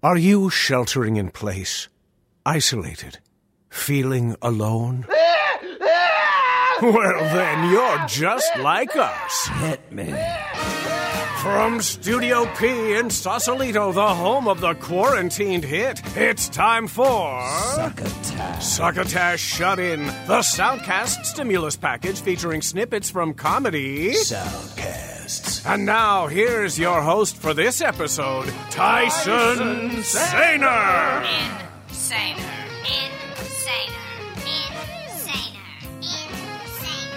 Are you sheltering in place, isolated, feeling alone? well, then you're just like us. Hit me. From Studio P in Sausalito, the home of the quarantined hit, it's time for. Succotash. Succotash Shut In, the Soundcast stimulus package featuring snippets from comedy. Soundcasts. And now, here's your host for this episode, Tyson Sainer. Insaner. Insaner. Insaner. Insaner.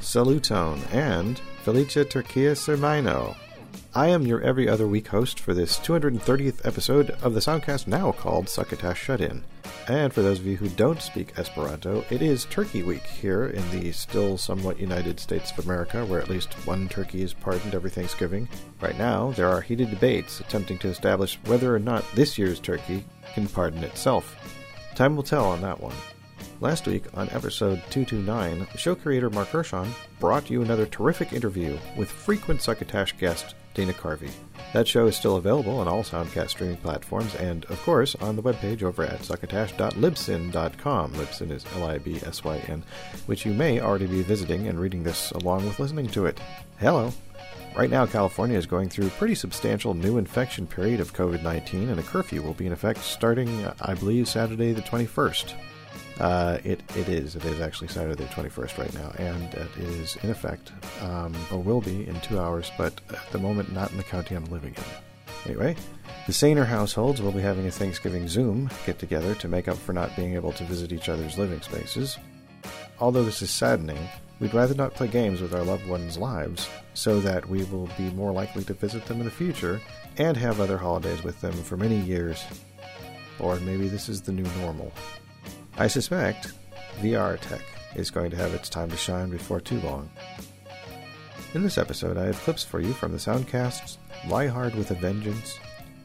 Salutone, and Felicia Turquia Sermino. I am your every other week host for this 230th episode of the Soundcast now called Succotash Shut In. And for those of you who don't speak Esperanto, it is Turkey Week here in the still somewhat United States of America, where at least one turkey is pardoned every Thanksgiving. Right now, there are heated debates attempting to establish whether or not this year's turkey can pardon itself. Time will tell on that one. Last week, on episode 229, show creator Mark Hershon brought you another terrific interview with frequent Succotash guest Dana Carvey. That show is still available on all Soundcast streaming platforms and, of course, on the webpage over at succotash.libsyn.com. Libsyn is L I B S Y N, which you may already be visiting and reading this along with listening to it. Hello! Right now, California is going through a pretty substantial new infection period of COVID 19, and a curfew will be in effect starting, I believe, Saturday the 21st. Uh, it, it is. It is actually Saturday the 21st right now, and it is in effect, um, or will be in two hours, but at the moment not in the county I'm living in. Anyway, the saner households will be having a Thanksgiving Zoom get together to make up for not being able to visit each other's living spaces. Although this is saddening, we'd rather not play games with our loved ones' lives so that we will be more likely to visit them in the future and have other holidays with them for many years. Or maybe this is the new normal. I suspect VR tech is going to have its time to shine before too long. In this episode, I have clips for you from the Soundcasts Lie Hard with a Vengeance,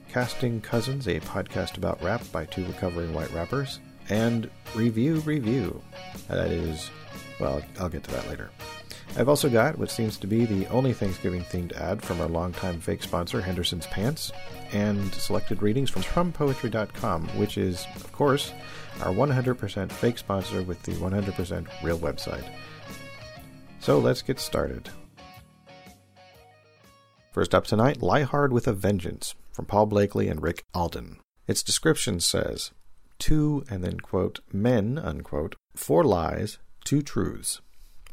Casting Cousins, a podcast about rap by two recovering white rappers, and Review Review. That is, well, I'll get to that later. I've also got what seems to be the only Thanksgiving themed ad from our longtime fake sponsor, Henderson's Pants, and selected readings from TrumPoetry.com, which is, of course, our 100% fake sponsor with the 100% real website. So let's get started. First up tonight, Lie Hard with a Vengeance from Paul Blakely and Rick Alden. Its description says, Two, and then quote, men, unquote, four lies, two truths.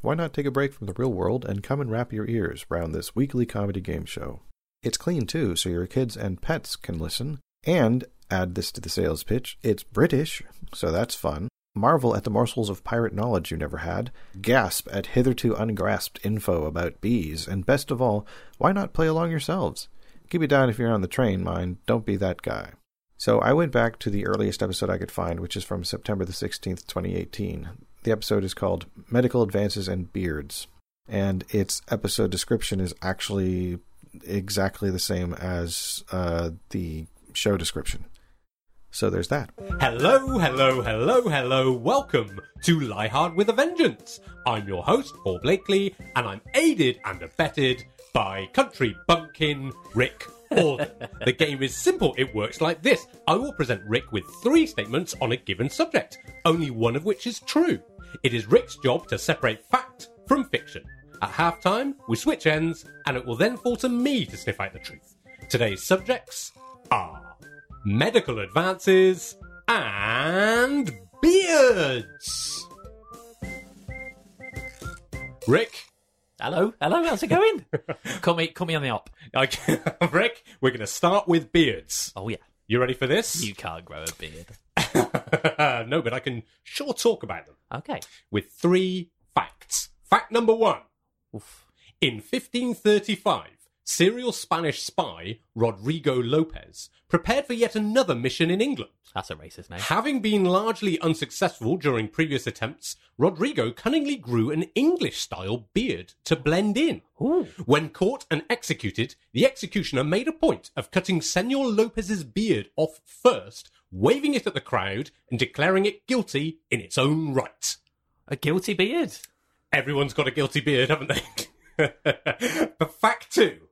Why not take a break from the real world and come and wrap your ears round this weekly comedy game show? It's clean too, so your kids and pets can listen. And add this to the sales pitch it's British, so that's fun. Marvel at the morsels of pirate knowledge you never had. Gasp at hitherto ungrasped info about bees. And best of all, why not play along yourselves? Keep it down if you're on the train, mind. Don't be that guy. So I went back to the earliest episode I could find, which is from September the 16th, 2018. The episode is called Medical Advances and Beards. And its episode description is actually exactly the same as uh, the show description. So there's that. Hello, hello, hello, hello. Welcome to Lie Hard with a Vengeance. I'm your host, Paul Blakely, and I'm aided and abetted by country bumpkin Rick Alden. the game is simple. It works like this. I will present Rick with three statements on a given subject, only one of which is true. It is Rick's job to separate fact from fiction. At halftime, we switch ends, and it will then fall to me to sniff out the truth. Today's subjects are medical advances and beards. Rick, Hello, hello, how's it going? call me, call me on the op. I, Rick, we're going to start with beards. Oh yeah, You ready for this? you can't grow a beard. no, but I can sure talk about them Okay. with three facts. Fact number one. Oof. In 1535, serial Spanish spy Rodrigo Lopez prepared for yet another mission in England. That's a racist name. Having been largely unsuccessful during previous attempts, Rodrigo cunningly grew an English style beard to blend in. Ooh. When caught and executed, the executioner made a point of cutting Senor Lopez's beard off first, waving it at the crowd, and declaring it guilty in its own right. A guilty beard. Everyone's got a guilty beard, haven't they? but fact two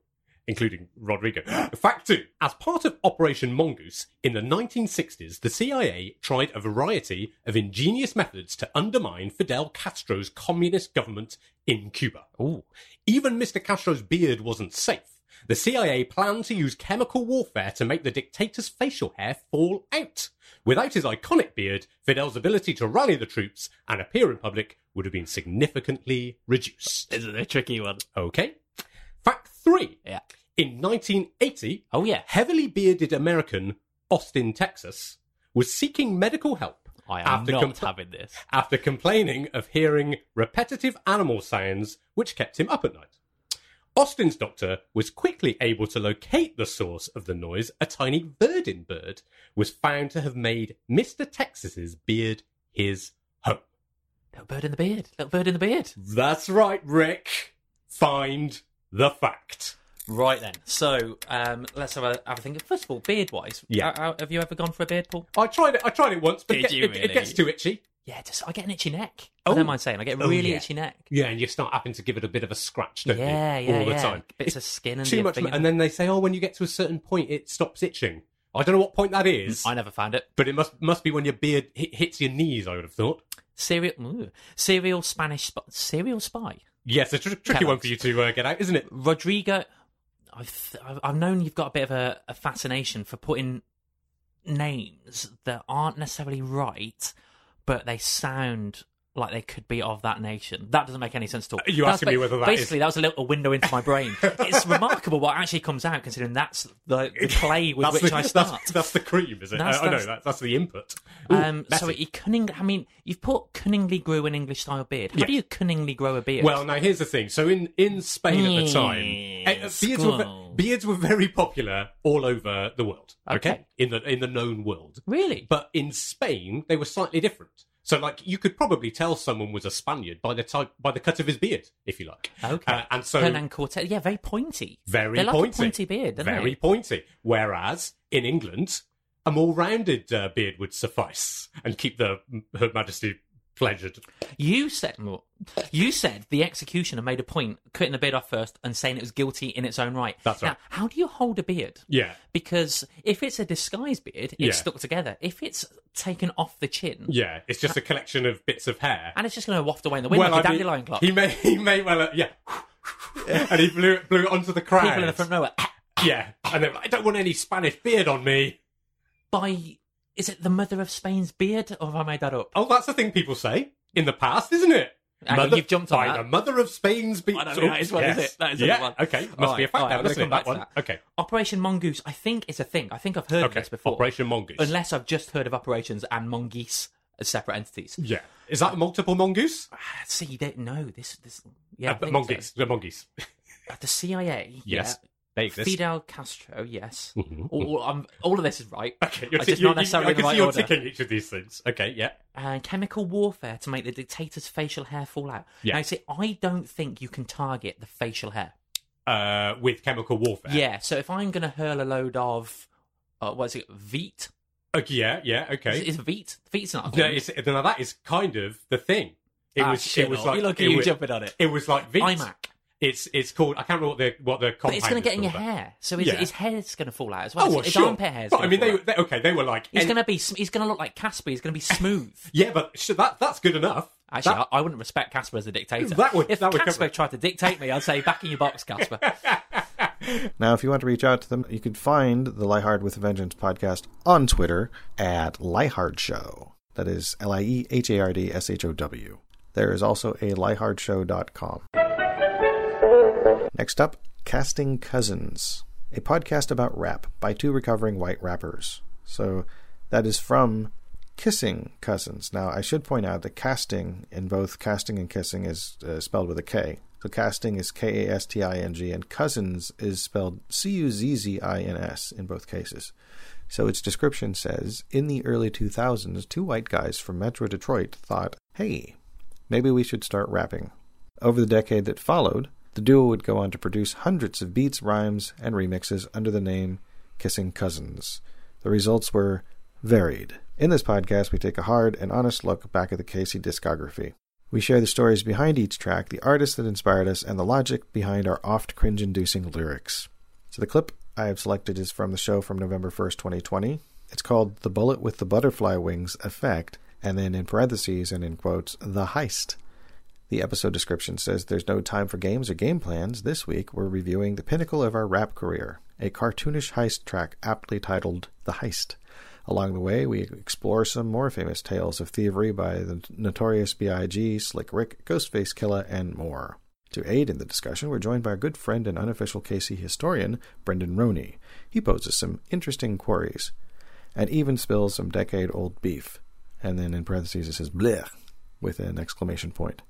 including Rodrigo. Fact two. As part of Operation Mongoose, in the 1960s, the CIA tried a variety of ingenious methods to undermine Fidel Castro's communist government in Cuba. Ooh. Even Mr. Castro's beard wasn't safe. The CIA planned to use chemical warfare to make the dictator's facial hair fall out. Without his iconic beard, Fidel's ability to rally the troops and appear in public would have been significantly reduced. This is a tricky one. Okay. Fact three. Yeah. In 1980, Oh, yeah. heavily bearded American Austin, Texas, was seeking medical help I am after, not com- having this. after complaining of hearing repetitive animal sounds which kept him up at night. Austin's doctor was quickly able to locate the source of the noise. A tiny verdin bird was found to have made Mr. Texas's beard his home. Little bird in the beard. Little bird in the beard. That's right, Rick. Find the fact. Right then. So um, let's have a, have a think. First of all, beard wise, Yeah. have you ever gone for a beard, Paul? I tried it. I tried it once, but Did it, you it- it really? gets too itchy. Yeah, just I get an itchy neck. Oh. I don't mind saying I get a Oh, really yeah. itchy neck. Yeah, and you start having to give it a bit of a scratch, don't Yeah, you? yeah, All the yeah. time. Bits of skin and too much. And then they say, oh, when you get to a certain point, it stops itching. I don't know what point that is, I never found it. but it must must be when your beard hit, hits your knees. I would have thought. Serial, ooh, serial Spanish sp- serial spy. Yes, it's a tr- tricky one for you to uh, get out, isn't it? Rodrigo, I've I've- I've known you've got a bit of a, a fascination for putting names that aren't necessarily right, but they sound like they could be of that nation. That doesn't make any sense at all. Are you That's asking me whether that basically is- that was a little window into my brain. it's remarkable what actually comes out, considering that's the, the play with That's which the, I start. that's the cream, is it? That's- I, I know that's- that's, that's the input. Um, so he cunning. I mean, you've put cunningly grew an English style beard. How do you cunningly grow a beard? Well, now here's the thing. So in, in Spain at the time, Mm, eh, uh, beards, were, beards were very popular all over the world. Okay, Okay. in the in the known world. really? But in Spain, they were slightly different. So, like, you could probably tell someone was a Spaniard by the type, by the cut of his beard, if you like. Okay. Uh, and so, Hernan Cortez. Yeah, very pointy. very like pointy, pointy beard, very they? pointy. Whereas in England, a more rounded uh, beard would suffice and keep the Her Majesty pleasured. You said you said the executioner made a point cutting the beard off first and saying it was guilty in its own right. That's now, right. How do you hold a beard? Yeah, Because if it's a disguised beard, it's Yeah. stuck together. If it's taken off the chin, yeah. It's just a collection of bits of hair. and it's just going to waft away in the wind like a I mean, dandelion clock. He may, he may well, uh, yeah. and he blew it, blew it onto the crowd. People in the front row are, Yeah, and they're like, I don't want any Spanish beard on me. by is it the mother of Spain's beard, or have I made that up? Oh, that's the thing people say in the past, isn't it? Hang on, you've jumped on by that. the mother of Spain's beard. I don't think that is one, is it? That is a yeah. one. Okay, must All be a right, fact right, now, I'm come back That to one. that. Okay. Operation Mongoose, I think, is a thing. I think I've heard of this before. Operation Mongoose. Unless I've just heard of operations and mongoose as separate entities. Yeah. Is that multiple mongoose? Ah, See, you don't this. This, yeah, Uh, mongoose. The mongoose. so. Uh, The CIA, Yes. Yeah. Fidel Castro, yes. Mhm. all, um, all of this is right. Okay, you're I ti- just you- not you- necessarily I in the can right see you're order. ticking each of these things. Okay, yeah. And chemical warfare to make the dictator's facial hair fall out. Yeah. Now, see, I don't think you can target the facial hair. Uh, with chemical warfare. Yeah, so if I'm going to hurl a load of, uh, what is it, Veet? Okay, yeah, yeah, okay. Is, is Veet? Veet's not a No, it's, no, that is kind of the thing. It Ah, was. shit, it was like. you look at you was, jumping on it. It was like Veet. iMac. It's it's called. I can't remember what the what the But it's going to get in your hair, so his, Yeah. his hair's going to fall out as well. Oh, his well, his sure. armpit hair's But I mean, they, they okay. They were like. He's any- going to be. He's going to look like Casper. He's going to be smooth. Yeah, but sh- that that's good enough. Actually, That- I, I wouldn't respect Casper as a dictator. That would- if that would Casper tried to dictate me, I'd say back in your box, Casper. Now, if you want to reach out to them, you can find the Lie Hard with a Vengeance podcast on Twitter at Liehard Show. That is L I E H A R D S H O W. There is also a liehardshow.com. Next up, Casting Cousins, a podcast about rap by two recovering white rappers. So that is from Kissing Cousins. Now, I should point out that casting in both casting and kissing is uh, spelled with a K. So casting is K A S T I N G, and cousins is spelled C U Z Z I N S in both cases. So its description says In the early 2000s, two white guys from Metro Detroit thought, hey, maybe we should start rapping. Over the decade that followed, the duo would go on to produce hundreds of beats, rhymes, and remixes under the name Kissing Cousins. The results were varied. In this podcast, we take a hard and honest look back at the Casey discography. We share the stories behind each track, the artists that inspired us, and the logic behind our oft cringe inducing lyrics. So the clip I have selected is from the show from November 1st, 2020. It's called The Bullet with the Butterfly Wings Effect, and then in parentheses and in quotes, The Heist. The episode description says there's no time for games or game plans. This week we're reviewing the pinnacle of our rap career, a cartoonish heist track aptly titled The Heist. Along the way, we explore some more famous tales of thievery by the notorious B.I.G., Slick Rick, Ghostface Killah, and more. To aid in the discussion, we're joined by our good friend and unofficial KC historian, Brendan Roney. He poses some interesting queries and even spills some decade old beef. And then in parentheses it says bleh with an exclamation point.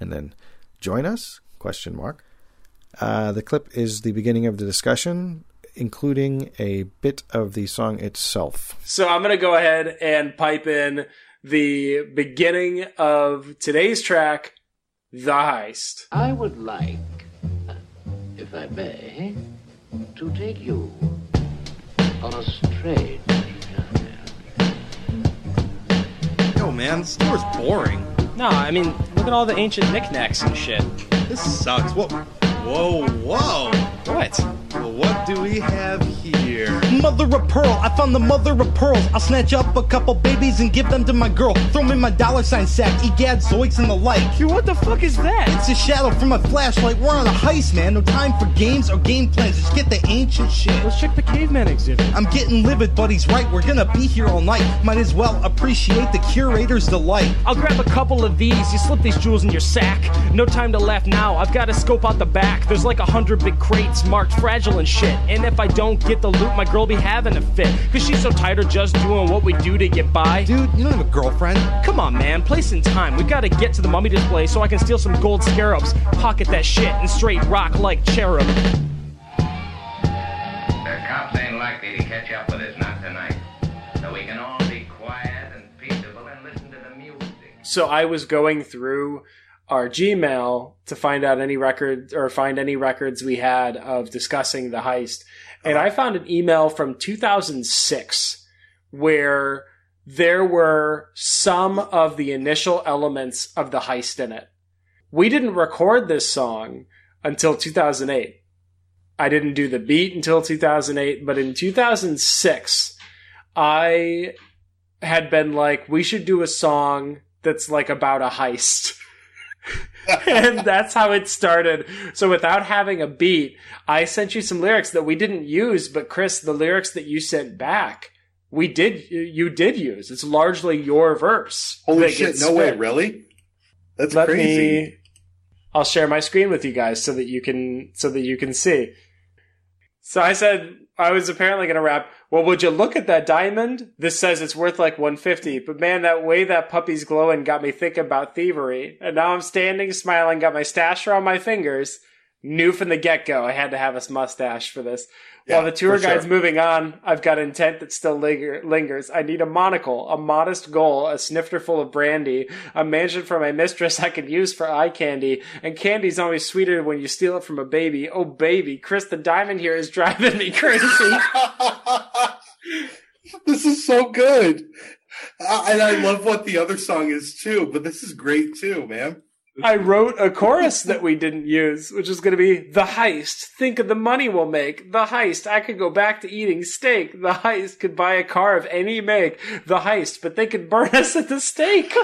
And then join us? Question mark. Uh, the clip is the beginning of the discussion including a bit of the song itself. So I'm going to go ahead and pipe in the beginning of today's track, The Heist. I would like, if I may, to take you on a strange journey. Yo, man, this store's boring. No, I mean, look at all the ancient knickknacks and shit. This sucks. Whoa, whoa, whoa. What? Well, what do we have here? Mother of pearl, I found the mother of pearls. I'll snatch up a couple babies and give them to my girl. Throw me my dollar sign sack, egad, zoiks, and the like. Dude, what the fuck is that? It's a shadow from my flashlight. We're on a heist, man. No time for games or game plans. Just get the ancient shit. Let's check the caveman exhibit. I'm getting livid, but he's right. We're gonna be here all night. Might as well appreciate the curator's delight. I'll grab a couple of these. You slip these jewels in your sack. No time to laugh now. I've got to scope out the back. There's like a hundred big crates marked fragile and shit. And if I don't get the loot, my girl be having a fit. Cause she's so tired of just doing what we do to get by. Dude, you don't have a girlfriend. Come on, man. Place and time. We gotta get to the mummy display so I can steal some gold scarabs, pocket that shit, and straight rock like cherub. The cops ain't likely to catch up with us, not tonight. So we can all be quiet and peaceable and listen to the music. So I was going through our Gmail to find out any records or find any records we had of discussing the heist. And I found an email from 2006 where there were some of the initial elements of the heist in it. We didn't record this song until 2008. I didn't do the beat until 2008, but in 2006, I had been like, we should do a song that's like about a heist. and that's how it started. So without having a beat, I sent you some lyrics that we didn't use, but Chris, the lyrics that you sent back, we did, you did use. It's largely your verse. Holy shit! No way, really? That's Let crazy. me. I'll share my screen with you guys so that you can so that you can see. So I said I was apparently going to rap. Well, would you look at that diamond? This says it's worth like 150. But man, that way that puppy's glowing got me thinking about thievery. And now I'm standing, smiling, got my stash around my fingers. Knew from the get go I had to have a mustache for this. Yeah, While the tour for sure. guide's moving on, I've got intent that still linger- lingers. I need a monocle, a modest goal, a snifter full of brandy, a mansion for my mistress I can use for eye candy, and candy's always sweeter when you steal it from a baby. Oh baby, Chris the Diamond here is driving me crazy. this is so good, Uh, and I love what the other song is too. But this is great too, man. I wrote a chorus that we didn't use, which is going to be the heist. Think of the money we'll make. The heist. I could go back to eating steak. The heist could buy a car of any make. The heist, but they could burn us at the stake.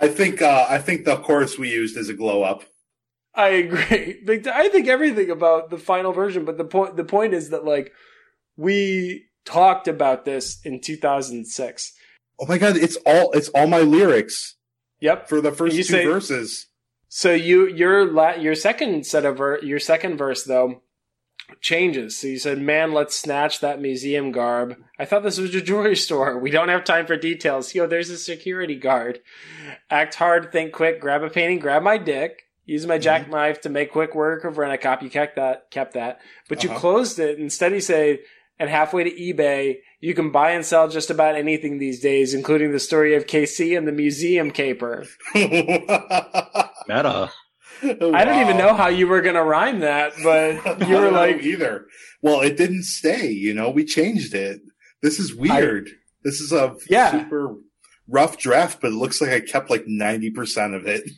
I think uh, I think the chorus we used is a glow up. I agree. I think everything about the final version, but the point the point is that like we talked about this in 2006. Oh my god, it's all it's all my lyrics Yep. for the first You two say- verses. So you your la- your second set of ver- your second verse though changes. So you said, "Man, let's snatch that museum garb." I thought this was a jewelry store. We don't have time for details. Yo, there's a security guard. Act hard, think quick. Grab a painting, grab my dick. Use my jackknife to make quick work of rent a cop. You kept that, kept that, but you Uh-huh. closed it. Instead, you say, and halfway to eBay, you can buy and sell just about anything these days, including the story of KC and the museum caper. Meta. I don't even know how you were going to rhyme that, but you were like, either. Well, it didn't stay. You know, we changed it. This is weird. this is a Yeah. super rough draft, but it looks like I kept like ninety percent of it.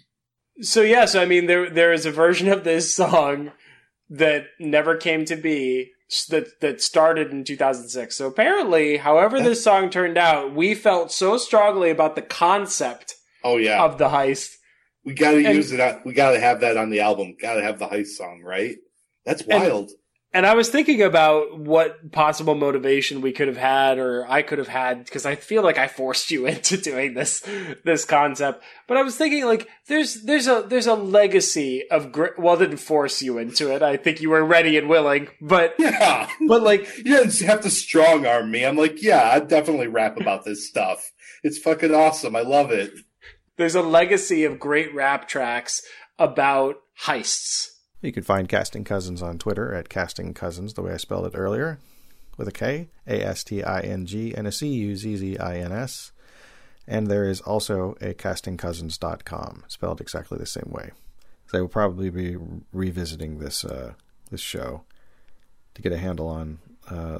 So yes, I mean there there is a version of this song that never came to be that that started in 2006. So apparently, however this song turned out, we felt so strongly about the concept Oh yeah, of the heist. we got to use it. On, we got to have that on the album. Got to have the heist song, right? That's wild. And I was thinking about what possible motivation we could have had, or I could have had, because I feel like I forced you into doing this this concept. But I was thinking, like, there's there's a there's a legacy of gr- well, I didn't force you into it. I think you were ready and willing, but yeah, but like you didn't have to strong arm me. I'm like, yeah, I definitely rap about this stuff. It's fucking awesome. I love it. there's a legacy of great rap tracks about heists. You can find Casting Cousins on Twitter at Casting Cousins, the way I spelled it earlier, with a K, A S T I N G, and a C U Z Z I N S. And there is also a castingcousins.com, spelled exactly the same way. So I will probably be revisiting this uh, this show to get a handle on uh,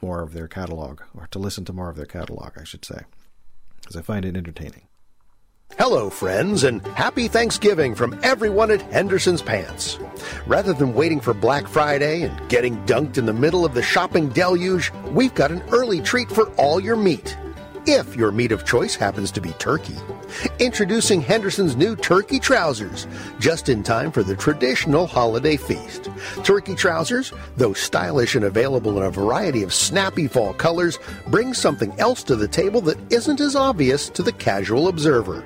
more of their catalog, or to listen to more of their catalog, I should say, because I find it entertaining. Hello, friends, and happy Thanksgiving from everyone at Henderson's Pants. Rather than waiting for Black Friday and getting dunked in the middle of the shopping deluge, we've got an early treat for all your meat. If your meat of choice happens to be turkey. Introducing Henderson's new turkey trousers, just in time for the traditional holiday feast. Turkey trousers, though stylish and available in a variety of snappy fall colors, bring something else to the table that isn't as obvious to the casual observer.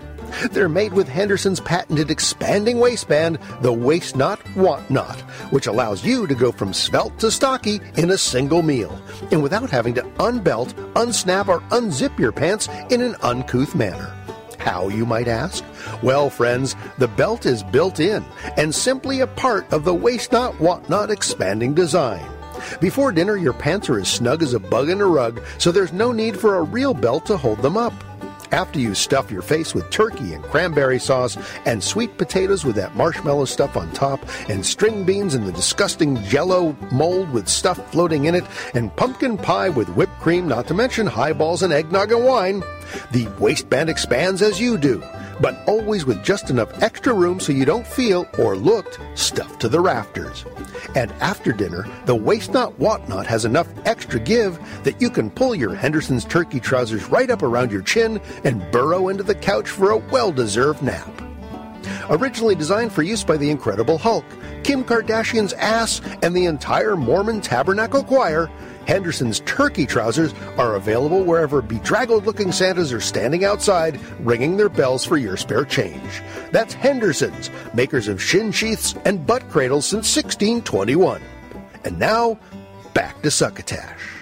They're made with Henderson's patented expanding waistband, the Waist Not Want Not, which allows you to go from svelte to stocky in a single meal, and without having to unbelt, unsnap, or unzip your pants in an uncouth manner. How, you might ask? Well, friends, the belt is built in and simply a part of the Waist Not Want Not expanding design. Before dinner, your pants are as snug as a bug in a rug, so there's no need for a real belt to hold them up. After you stuff your face with turkey and cranberry sauce and sweet potatoes with that marshmallow stuff on top and string beans in the disgusting jello mold with stuff floating in it and pumpkin pie with whipped cream, not to mention highballs and eggnog and wine, the waistband expands as you do, but always with just enough extra room so you don't feel or looked stuffed to the rafters. And after dinner, the Waist Not Want Not has enough extra give that you can pull your Henderson's turkey trousers right up around your chin and burrow into the couch for a well deserved nap. Originally designed for use by the Incredible Hulk, Kim Kardashian's ass, and the entire Mormon Tabernacle Choir, Henderson's turkey trousers are available wherever bedraggled looking Santas are standing outside ringing their bells for your spare change. That's Henderson's, makers of shin sheaths and butt cradles since 1621. And now, back to Succotash.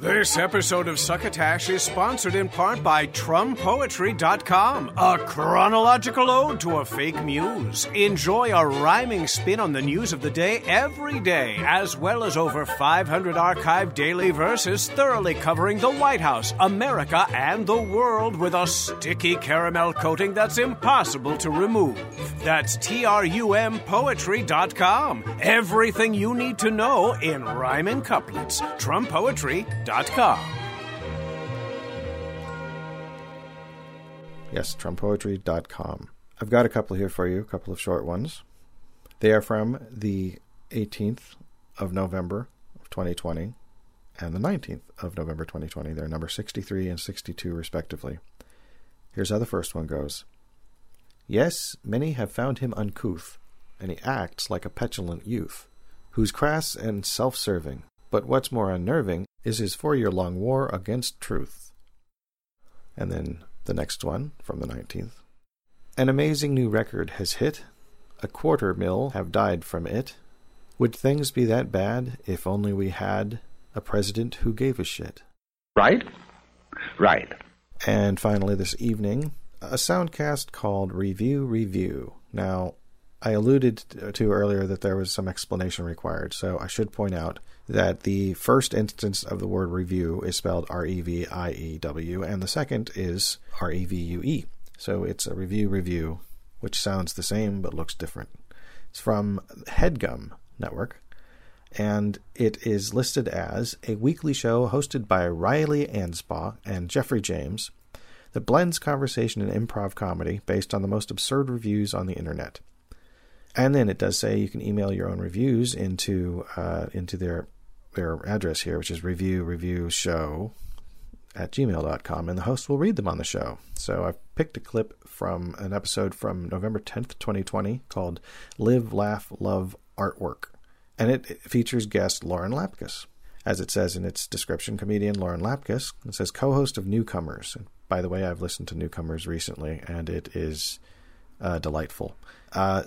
This episode of Succotash is sponsored in part by TrumPoetry.com, a chronological ode to a fake muse. Enjoy a rhyming spin on the news of the day every day, as well as over 500 archived daily verses thoroughly covering the White House, America, and the world with a sticky caramel coating that's impossible to remove. That's TRUMPoetry.com. Everything you need to know in rhyming couplets. TrumPoetry.com. Yes, TrumPoetry.com. I've got a couple here for you, a couple of short ones. They are from the 18th of November of 2020 and the 19th of November 2020. They're number 63 and 62, respectively. Here's how the first one goes Yes, many have found him uncouth, and he acts like a petulant youth, who's crass and self serving. But what's more unnerving is his four year long war against truth. And then the next one from the 19th. An amazing new record has hit. A quarter mil have died from it. Would things be that bad if only we had a president who gave a shit? Right? Right. And finally, this evening, a soundcast called Review Review. Now, I alluded to earlier that there was some explanation required, so I should point out that the first instance of the word review is spelled R E V I E W, and the second is R E V U E. So it's a review review, which sounds the same but looks different. It's from Headgum Network, and it is listed as a weekly show hosted by Riley Anspaugh and Jeffrey James that blends conversation and improv comedy based on the most absurd reviews on the internet. And then it does say you can email your own reviews into uh, into their their address here, which is review review show at gmail.com, and the host will read them on the show. So I've picked a clip from an episode from November 10th, 2020 called Live, Laugh, Love Artwork. And it, features guest Lauren Lapkus. As it says in its description, comedian Lauren Lapkus, it says co host of Newcomers. And by the way, I've listened to Newcomers recently, and it is uh, delightful. Uh,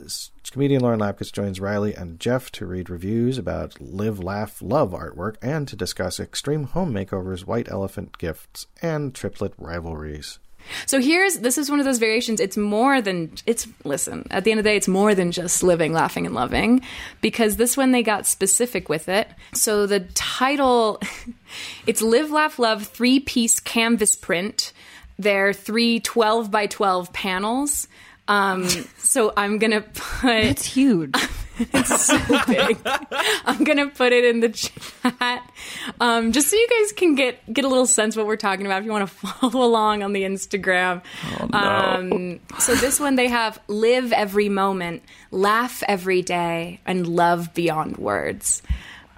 comedian Lauren Lapkus joins Riley and Jeff to read reviews about Live, Laugh, Love artwork and to discuss extreme home makeovers, white elephant gifts, and triplet rivalries. So here's this is one of those variations. It's more than it's listen, at the end of the day, it's more than just living, laughing, and loving. Because this one they got specific with it. So the title it's Live, Laugh, Love three piece canvas print. They're three 12 by 12 panels. Um, so I'm gonna put. It's huge. it's so big. I'm gonna put it in the chat, um, just so you guys can get get a little sense what we're talking about. If you want to follow along on the Instagram. Oh, no. um, so this one they have live every moment, laugh every day, and love beyond words.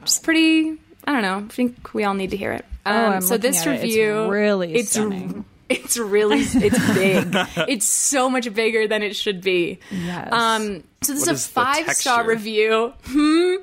It's pretty. I don't know. I think we all need to hear it. Oh, I'm so looking this at it. It's review, really it's stunning. It's really it's big. it's so much bigger than it should be. Yes. Um. So this What is is a five star review. Hmm.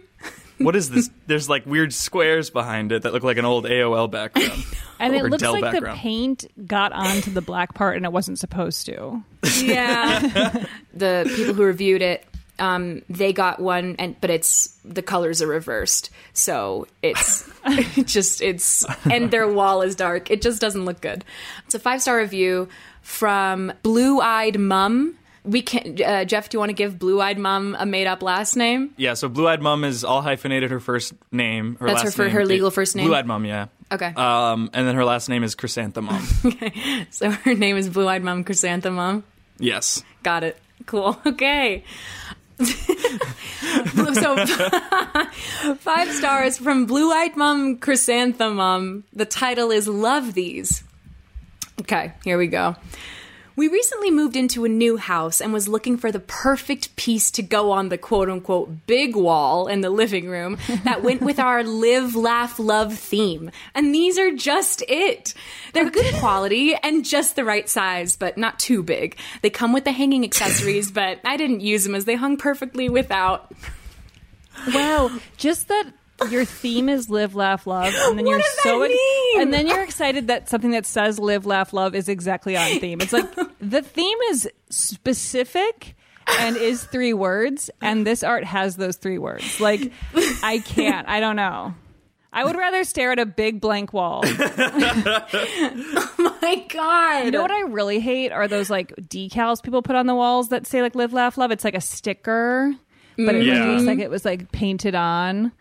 What is this? There's like weird squares behind it that look like an old AOL background. And it looks Dell like background. the paint got onto the black part and it wasn't supposed to. Yeah. the people who reviewed it, um, they got one, and but it's the colors are reversed, so it's it just it's and their wall is dark. It just doesn't look good. It's a five star review from Blue Eyed Mum. We can uh, Jeff. Do you want to give Blue Eyed Mum a made up last name? Yeah, so Blue Eyed Mum is all hyphenated. Her first name, her That's her last fir- name, her legal first name? Blue Eyed Mum, yeah. Okay. Um, and then her last name is Chrysanthemum. Okay. So her name is Blue Eyed Mum Chrysanthemum. yes. Got it. Cool. Okay. so five stars from Blue Eyed Mum Chrysanthemum. The title is Love These. Okay, here we go. We recently moved into a new house and was looking for the perfect piece to go on the quote unquote big wall in the living room that went with our live, laugh, love theme. And these are just it. They're good quality and just the right size, but not too big. They come with the hanging accessories, but I didn't use them as they hung perfectly without. Wow, just that your theme is live, laugh, love, and then What you're so mean? and then you're excited that something that says live, laugh, love is exactly on theme. It's like the theme is specific and is three words, and this art has those three words. Like I can't, I don't know. I would rather stare at a big blank wall. oh My God. You know what I really hate are those like decals people put on the walls that say like live, laugh, love. It's like a sticker, but it mm-hmm. Yeah. looks like it was like painted on.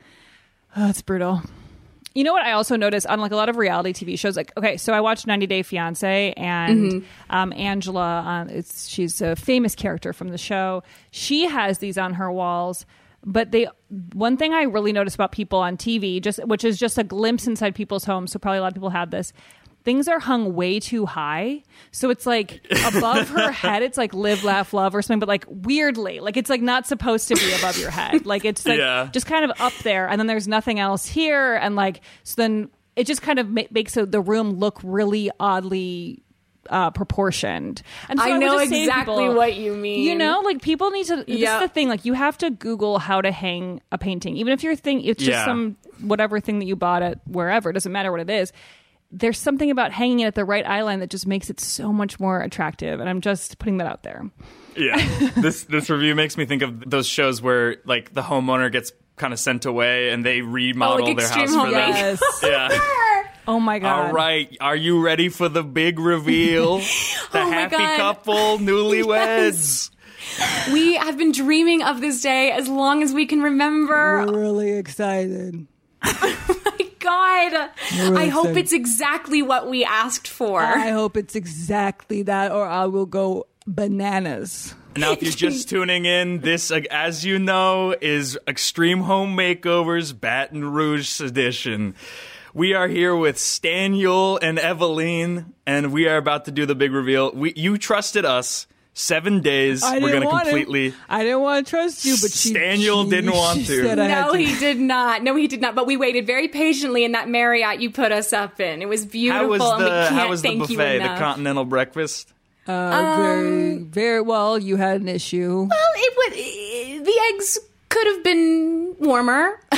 Oh, it's brutal. You know what I also noticed on like a lot of reality TV shows, like okay, so I watched 90 Day Fiance and Mhm. um, Angela, um, it's she's a famous character from the show. She has these on her walls, but they one thing I really noticed about people on TV, just which is just a glimpse inside people's homes. So probably a lot of people have this. Things are hung way too high, so it's like above her head. It's like live, laugh, love, or something, but like weirdly, like it's like not supposed to be above your head. Like it's like Yeah. just kind of up there, and then there's nothing else here, and like so then it just kind of ma- makes the the room look really oddly uh, proportioned. And so I would know just say to exactly people, what you mean. You know, like people need to. This Yeah. is the thing. Like you have to Google how to hang a painting, even if your thing it's just Yeah. some whatever thing that you bought at wherever. It doesn't matter what it is. There's something about hanging it at the right eye line that just makes it so much more attractive. And I'm just putting that out there. Yeah. this this review makes me think of those shows where like the homeowner gets kind of sent away and they remodel Oh, like their house Home for them. Yeah. Oh my god. All right. Are you ready for the big reveal? the Oh happy God. couple, newlyweds. We have been dreaming of this day as long as we can remember. really excited. God, really I hope excited. it's exactly what we asked for. I hope it's exactly that, or I will go bananas. Now, if you're just tuning in, this, uh, as you know, is Extreme Home Makeovers Baton Rouge edition. We are here with Staniel and Eveline, and we are about to do the big reveal. We, you trusted us. Seven days. I We're going to want to. completely. I didn't want to trust you, but she. Staniel she- didn't want she to. said I had No, to. he did not. No, he did not. But we waited very patiently in that Marriott you put us up in. It was beautiful, How was and we the can't How was the thank you buffet? The continental breakfast. Uh, very, very well. You had an issue. Well, it would. The eggs could have been warmer.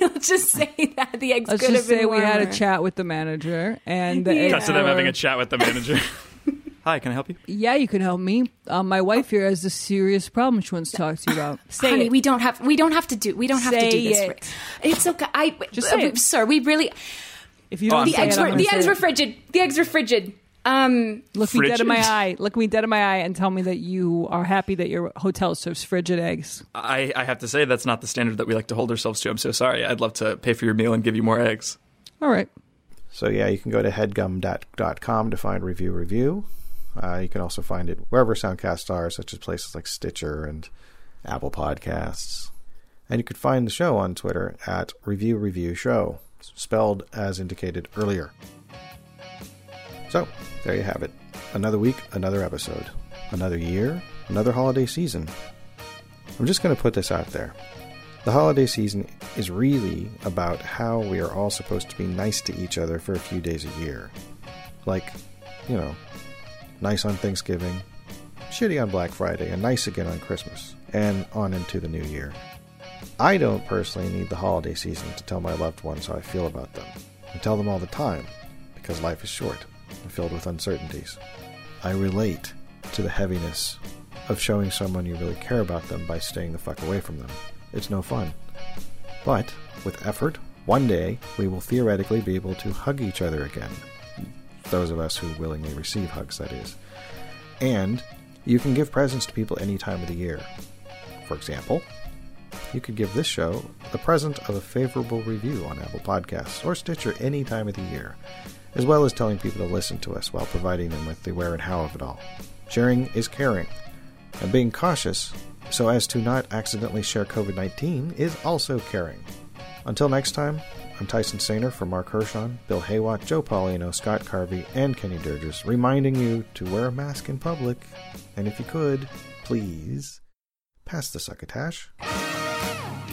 Let's just say that the eggs Let's could just have been say we had a chat with the manager, and the Yeah. eggs Cut to them having a chat with the manager. Hi, can I help you? Yeah, you can help me. Um, my wife here has a serious problem she wants to talk to you about. Say Honey, it. we don't have we don't have to do we don't have to do this. it. It's okay. I Just uh, say it. sir, we really If you don't the eggs it, were the eggs it. were frigid. The eggs were frigid. Um, Look me dead in my eye. Look me dead in my eye and tell me that you are happy that your hotel serves frigid eggs. I, I have to say that's not the standard that we like to hold ourselves to. I'm so sorry. I'd love to pay for your meal and give you more eggs. All right. So yeah, you can go to headgum.com to find review review. Uh, you can also find it wherever soundcasts are, such as places like Stitcher and Apple Podcasts. And you can find the show on Twitter at Review Review Show, spelled as indicated earlier. So there you have it. Another week, another episode. Another year, another holiday season. I'm just going to put this out there. The holiday season is really about how we are all supposed to be nice to each other for a few days a year. Like, you know, nice on Thanksgiving, shitty on Black Friday, and nice again on Christmas, and on into the new year. I don't personally need the holiday season to tell my loved ones how I feel about them. I tell them all the time, because life is short and filled with uncertainties. I relate to the heaviness of showing someone you really care about them by staying the fuck away from them. It's no fun. But, with effort, one day we will theoretically be able to hug each other again. Those of us who willingly receive hugs, that is. And you can give presents to people any time of the year. For example, you could give this show the present of a favorable review on Apple Podcasts or Stitcher any time of the year, as well as telling people to listen to us while providing them with the where and how of it all. Sharing is caring, and being cautious so as to not accidentally share COVID 19 is also caring. Until next time, I'm Tyson Sainer for Mark Hershon, Bill Haywatt, Joe Paulino, Scott Carvey, and Kenny Durgis, reminding you to wear a mask in public, and if you could, please pass the succotash.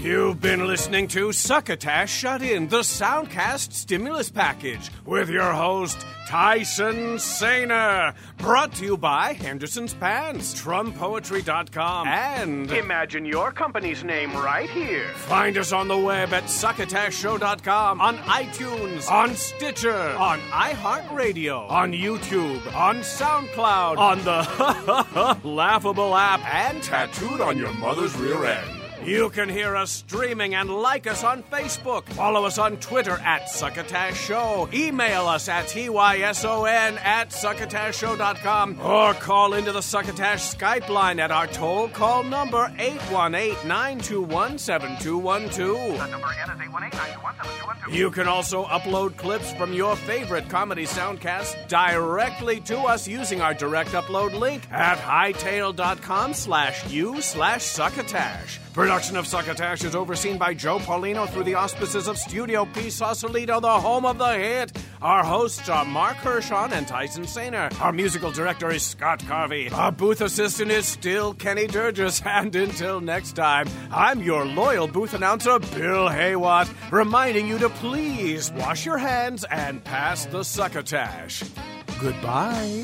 You've been listening to Succotash Shut In, the Soundcast Stimulus Package, with your host, Tyson Sainer. Brought to you by Henderson's Pants, TrumPoetry.com, and Imagine your company's name right here. find us on the web at succotashshow.com, on iTunes, on Stitcher, on iHeartRadio, on YouTube, on SoundCloud, on the laughable app, and tattooed on your mother's rear end. You can hear us streaming and like us on Facebook. Follow us on Twitter at Succotash Show. Email us at TYSON at succotashshow.com or call into the Succotash Skype line at our toll call number 818 921 7212. The number again is 818 You can also upload clips from your favorite comedy soundcast directly to us using our direct upload link at hightail.com slash u slash succotash. Production of Succotash is overseen by Joe Paulino through the auspices of Studio P. Sausalito, the home of the hit. Our hosts are Mark Hershon and Tyson Sainer. Our musical director is Scott Carvey. Our booth assistant is still Kenny Durgis. And until next time, I'm your loyal booth announcer, Bill Haywatt, reminding you to please wash your hands and pass the succotash. Goodbye.